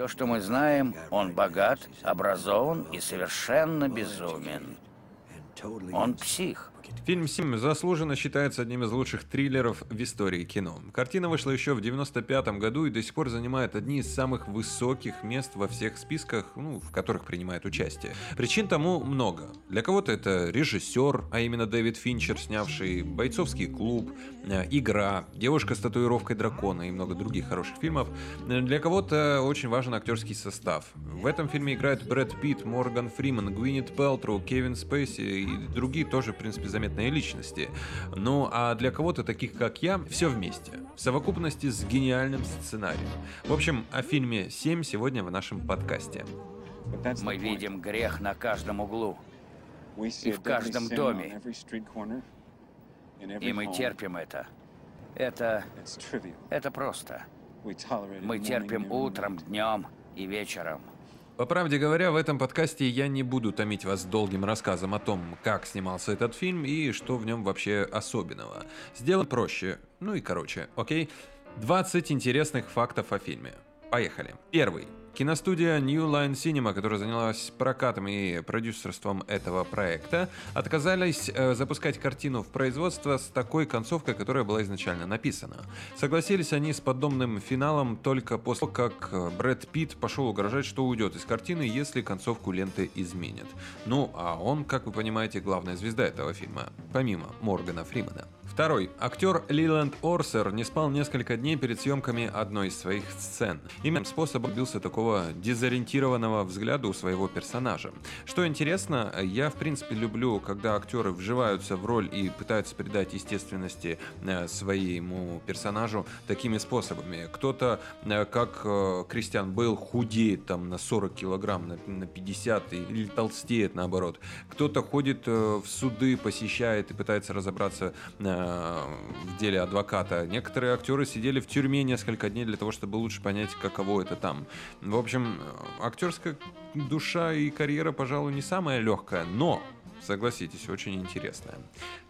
Все, что мы знаем, он богат, образован и совершенно безумен. Он псих. Фильм «Сим» заслуженно считается одним из лучших триллеров в истории кино. Картина вышла еще в 95 году и до сих пор занимает одни из самых высоких мест во всех списках, ну, в которых принимает участие. Причин тому много. Для кого-то это режиссер, а именно Дэвид Финчер, снявший «Бойцовский клуб», э, «Игра», «Девушка с татуировкой дракона» и много других хороших фильмов. Для кого-то очень важен актерский состав. В этом фильме играют Брэд Питт, Морган Фриман, Гвинет Пелтру, Кевин Спейси и другие тоже, в принципе, заметные личности. Ну а для кого-то таких, как я, все вместе. В совокупности с гениальным сценарием. В общем, о фильме «7» сегодня в нашем подкасте. Мы видим грех на каждом углу и в каждом доме. И мы терпим это. Это... Это просто. Мы терпим утром, днем и вечером. По правде говоря, в этом подкасте я не буду томить вас долгим рассказом о том, как снимался этот фильм и что в нем вообще особенного. Сделаем проще, ну и короче, окей? 20 интересных фактов о фильме. Поехали. Первый. Киностудия New Line Cinema, которая занялась прокатом и продюсерством этого проекта, отказались э, запускать картину в производство с такой концовкой, которая была изначально написана. Согласились они с подобным финалом только после того, как э, Брэд Питт пошел угрожать, что уйдет из картины, если концовку ленты изменят. Ну, а он, как вы понимаете, главная звезда этого фильма, помимо Моргана Фримана. Второй. Актер Лиланд Орсер не спал несколько дней перед съемками одной из своих сцен. Именно способ добился такого дезориентированного взгляда у своего персонажа. Что интересно, я в принципе люблю, когда актеры вживаются в роль и пытаются передать естественности э, своему персонажу такими способами. Кто-то, э, как э, Кристиан Бейл, худеет там на 40 килограмм, на 50 или толстеет наоборот. Кто-то ходит в суды, посещает и пытается разобраться в деле адвоката. Некоторые актеры сидели в тюрьме несколько дней для того, чтобы лучше понять, каково это там. В общем, актерская душа и карьера, пожалуй, не самая легкая, но, согласитесь, очень интересная.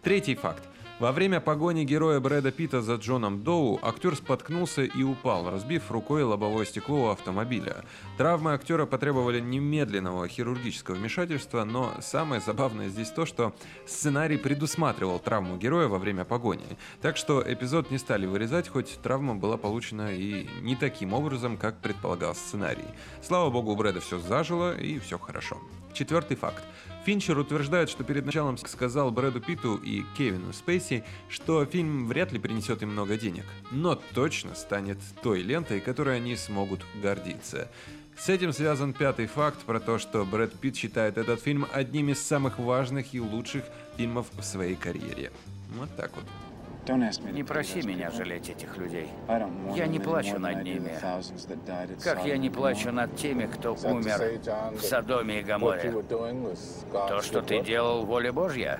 Третий факт. Во время погони героя Брэда Питта за Джоном Доу актер споткнулся и упал, разбив рукой лобовое стекло у автомобиля. Травмы актера потребовали немедленного хирургического вмешательства, но самое забавное здесь то, что сценарий предусматривал травму героя во время погони. Так что эпизод не стали вырезать, хоть травма была получена и не таким образом, как предполагал сценарий. Слава богу, у Брэда все зажило и все хорошо. Четвертый факт. Финчер утверждает, что перед началом сказал Брэду Питту и Кевину Спейси, что фильм вряд ли принесет им много денег, но точно станет той лентой, которой они смогут гордиться. С этим связан пятый факт про то, что Брэд Питт считает этот фильм одним из самых важных и лучших фильмов в своей карьере. Вот так вот. Не проси меня жалеть этих людей. Я не плачу над ними. Как я не плачу над теми, кто умер в Содоме и Гаморе. То, что ты делал, воля Божья.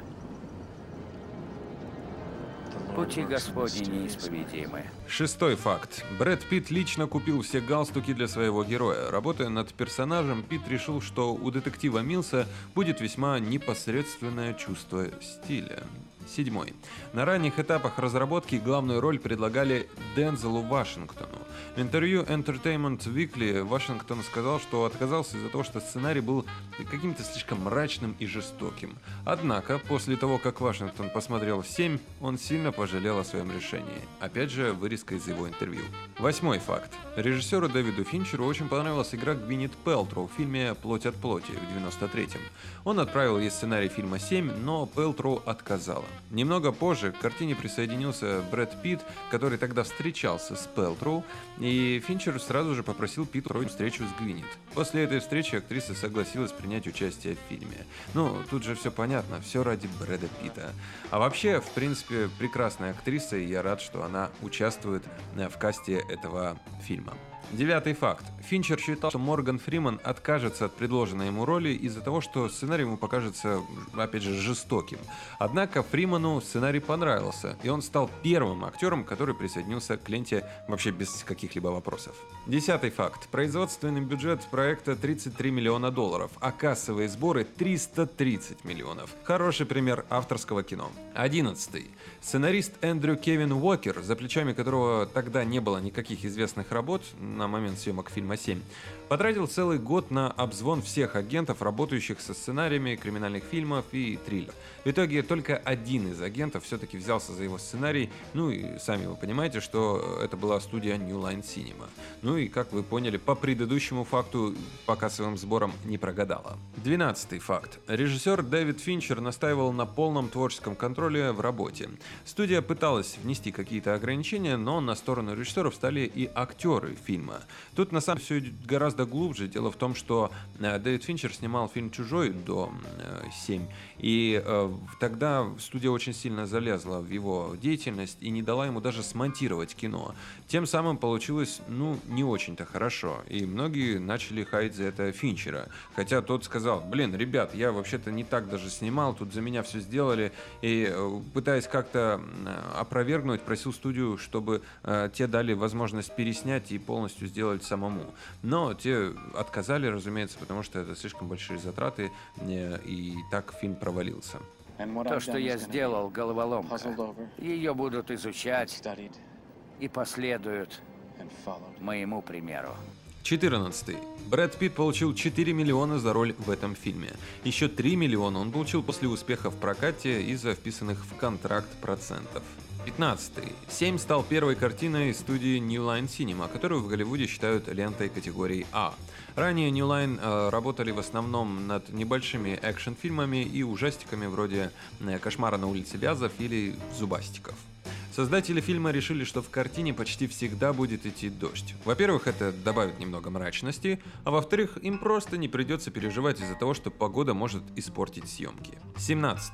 Пути Господни неисповедимы. Шестой факт. Брэд Питт лично купил все галстуки для своего героя. Работая над персонажем, Питт решил, что у детектива Милса будет весьма непосредственное чувство стиля. Седьмой. На ранних этапах разработки главную роль предлагали Дензелу Вашингтону. В интервью Entertainment Weekly Вашингтон сказал, что отказался из-за того, что сценарий был каким-то слишком мрачным и жестоким. Однако, после того, как Вашингтон посмотрел «7», он сильно пожалел о своем решении. Опять же, вырезка из его интервью. Восьмой факт. Режиссеру Дэвиду Финчеру очень понравилась игра Гвинет Пелтроу в фильме «Плоть от плоти» в 93-м. Он отправил ей сценарий фильма «7», но Пелтроу отказала. Немного позже к картине присоединился Брэд Питт, который тогда встречался с Пелтроу, и Финчер сразу же попросил Питта устроить встречу с Гвинет. После этой встречи актриса согласилась принять участие в фильме. Ну, тут же все понятно, все ради Брэда Питта. А вообще, в принципе, прекрасная актриса, и я рад, что она участвует в касте этого фильма. Девятый факт. Финчер считал, что Морган Фриман откажется от предложенной ему роли из-за того, что сценарий ему покажется, опять же, жестоким. Однако Фриману сценарий понравился, и он стал первым актером, который присоединился к ленте вообще без каких-либо вопросов. Десятый факт. Производственный бюджет проекта 33 миллиона долларов, а кассовые сборы 330 миллионов. Хороший пример авторского кино. Одиннадцатый. Сценарист Эндрю Кевин Уокер, за плечами которого тогда не было никаких известных работ, на момент съемок фильма «7», потратил целый год на обзвон всех агентов, работающих со сценариями криминальных фильмов и триллеров. В итоге только один из агентов все-таки взялся за его сценарий, ну и сами вы понимаете, что это была студия New Line Cinema. Ну и, как вы поняли, по предыдущему факту по кассовым сборам не прогадала. Двенадцатый факт. Режиссер Дэвид Финчер настаивал на полном творческом контроле в работе. Студия пыталась внести какие-то ограничения, но на сторону режиссеров стали и актеры фильма. Тут на самом деле все гораздо гораздо глубже. Дело в том, что э, Дэвид Финчер снимал фильм «Чужой» до 7, э, и э, тогда студия очень сильно залезла в его деятельность и не дала ему даже смонтировать кино. Тем самым получилось, ну, не очень-то хорошо, и многие начали хаять за это Финчера. Хотя тот сказал, блин, ребят, я вообще-то не так даже снимал, тут за меня все сделали, и пытаясь как-то опровергнуть, просил студию, чтобы те дали возможность переснять и полностью сделать самому. Но те отказали, разумеется, потому что это слишком большие затраты, и так фильм провалился. То, что я сделал, головоломка. Ее будут изучать и последуют моему примеру. 14. Брэд Питт получил 4 миллиона за роль в этом фильме. Еще 3 миллиона он получил после успеха в прокате из-за вписанных в контракт процентов. 15. «Семь» стал первой картиной студии New Line Cinema, которую в Голливуде считают лентой категории А. Ранее New Line э, работали в основном над небольшими экшн-фильмами и ужастиками вроде «Кошмара на улице Вязов» или «Зубастиков». Создатели фильма решили, что в картине почти всегда будет идти дождь. Во-первых, это добавит немного мрачности, а во-вторых, им просто не придется переживать из-за того, что погода может испортить съемки. 17.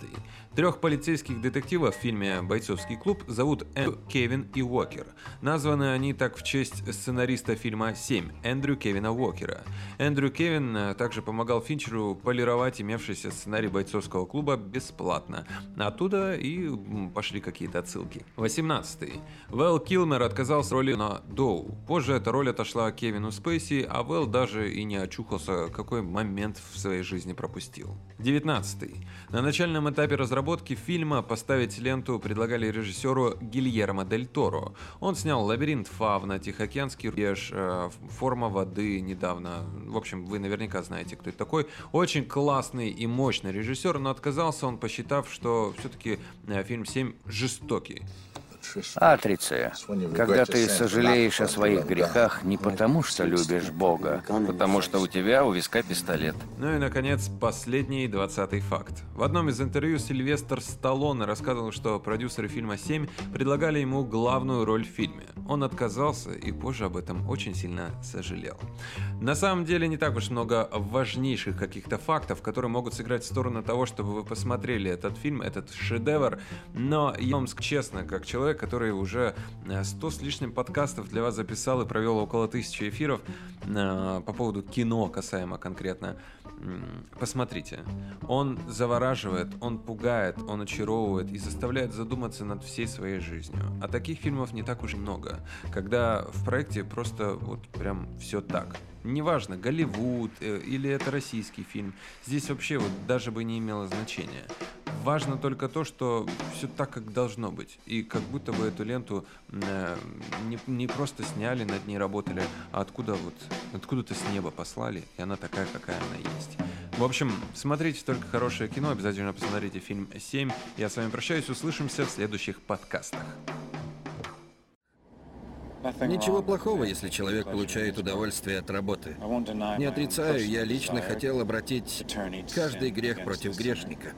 Трех полицейских детективов в фильме «Бойцовский клуб» зовут Эндрю, Кевин и Уокер. Названы они так в честь сценариста фильма «7» Эндрю Кевина Уокера. Эндрю Кевин э, также помогал Финчеру полировать имевшийся сценарий «Бойцовского клуба» бесплатно. Оттуда и пошли какие-то отсылки. 18. Вэл Килмер отказался роли на Доу. Позже эта роль отошла Кевину Спейси, а Вэл даже и не очухался, какой момент в своей жизни пропустил. 19. На начальном этапе разработки фильма поставить ленту предлагали режиссеру Гильермо Дель Торо. Он снял «Лабиринт Фавна», «Тихоокеанский рубеж», э, «Форма воды» недавно. В общем, вы наверняка знаете, кто это такой. Очень классный и мощный режиссер, но отказался он, посчитав, что все-таки э, фильм «7» жестокий. Атриция, когда ты сожалеешь о своих грехах не потому, что любишь Бога, потому что у тебя у виска пистолет. Ну и, наконец, последний двадцатый факт. В одном из интервью Сильвестр Сталлоне рассказывал, что продюсеры фильма «7» предлагали ему главную роль в фильме. Он отказался и позже об этом очень сильно сожалел. На самом деле не так уж много важнейших каких-то фактов, которые могут сыграть в сторону того, чтобы вы посмотрели этот фильм, этот шедевр, но я вам скажу честно, как человек, который уже 100 э, с лишним подкастов для вас записал и провел около тысячи эфиров э, по поводу кино касаемо конкретно. Посмотрите, он завораживает, он пугает, он очаровывает и заставляет задуматься над всей своей жизнью. А таких фильмов не так уж много, когда в проекте просто вот прям все так. Неважно, Голливуд э, или это российский фильм, здесь вообще вот даже бы не имело значения. Важно только то, что все так, как должно быть. И как будто бы эту ленту э, не, не просто сняли, над ней работали, а откуда вот, откуда-то с неба послали, и она такая, какая она есть. В общем, смотрите только хорошее кино, обязательно посмотрите фильм «7». Я с вами прощаюсь, услышимся в следующих подкастах. Ничего плохого, если человек получает удовольствие от работы. Не отрицаю, я лично хотел обратить каждый грех против грешника.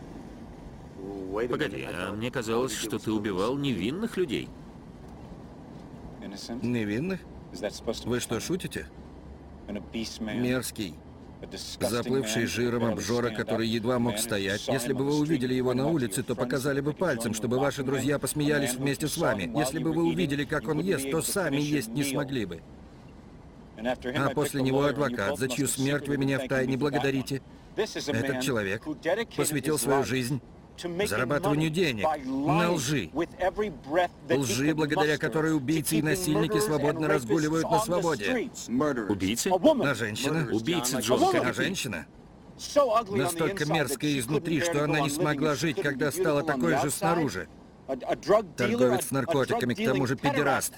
Погоди, а мне казалось, что ты убивал невинных людей. Невинных? Вы что, шутите? Мерзкий, заплывший жиром обжора, который едва мог стоять. Если бы вы увидели его на улице, то показали бы пальцем, чтобы ваши друзья посмеялись вместе с вами. Если бы вы увидели, как он ест, то сами есть не смогли бы. А после него адвокат, за чью смерть вы меня втайне благодарите. Этот человек посвятил свою жизнь зарабатыванию денег, на лжи. Лжи, благодаря которой убийцы и насильники свободно разгуливают на свободе. Убийцы? На женщина. Убийцы Джон На женщина. Настолько мерзкая изнутри, что она не смогла жить, когда стала такой же снаружи. Торговец наркотиками, к тому же педераст.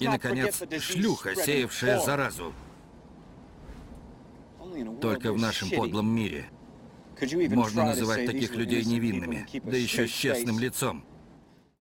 И, наконец, шлюха, сеявшая заразу. Только в нашем подлом мире можно называть таких людей невинными, да еще с честным лицом.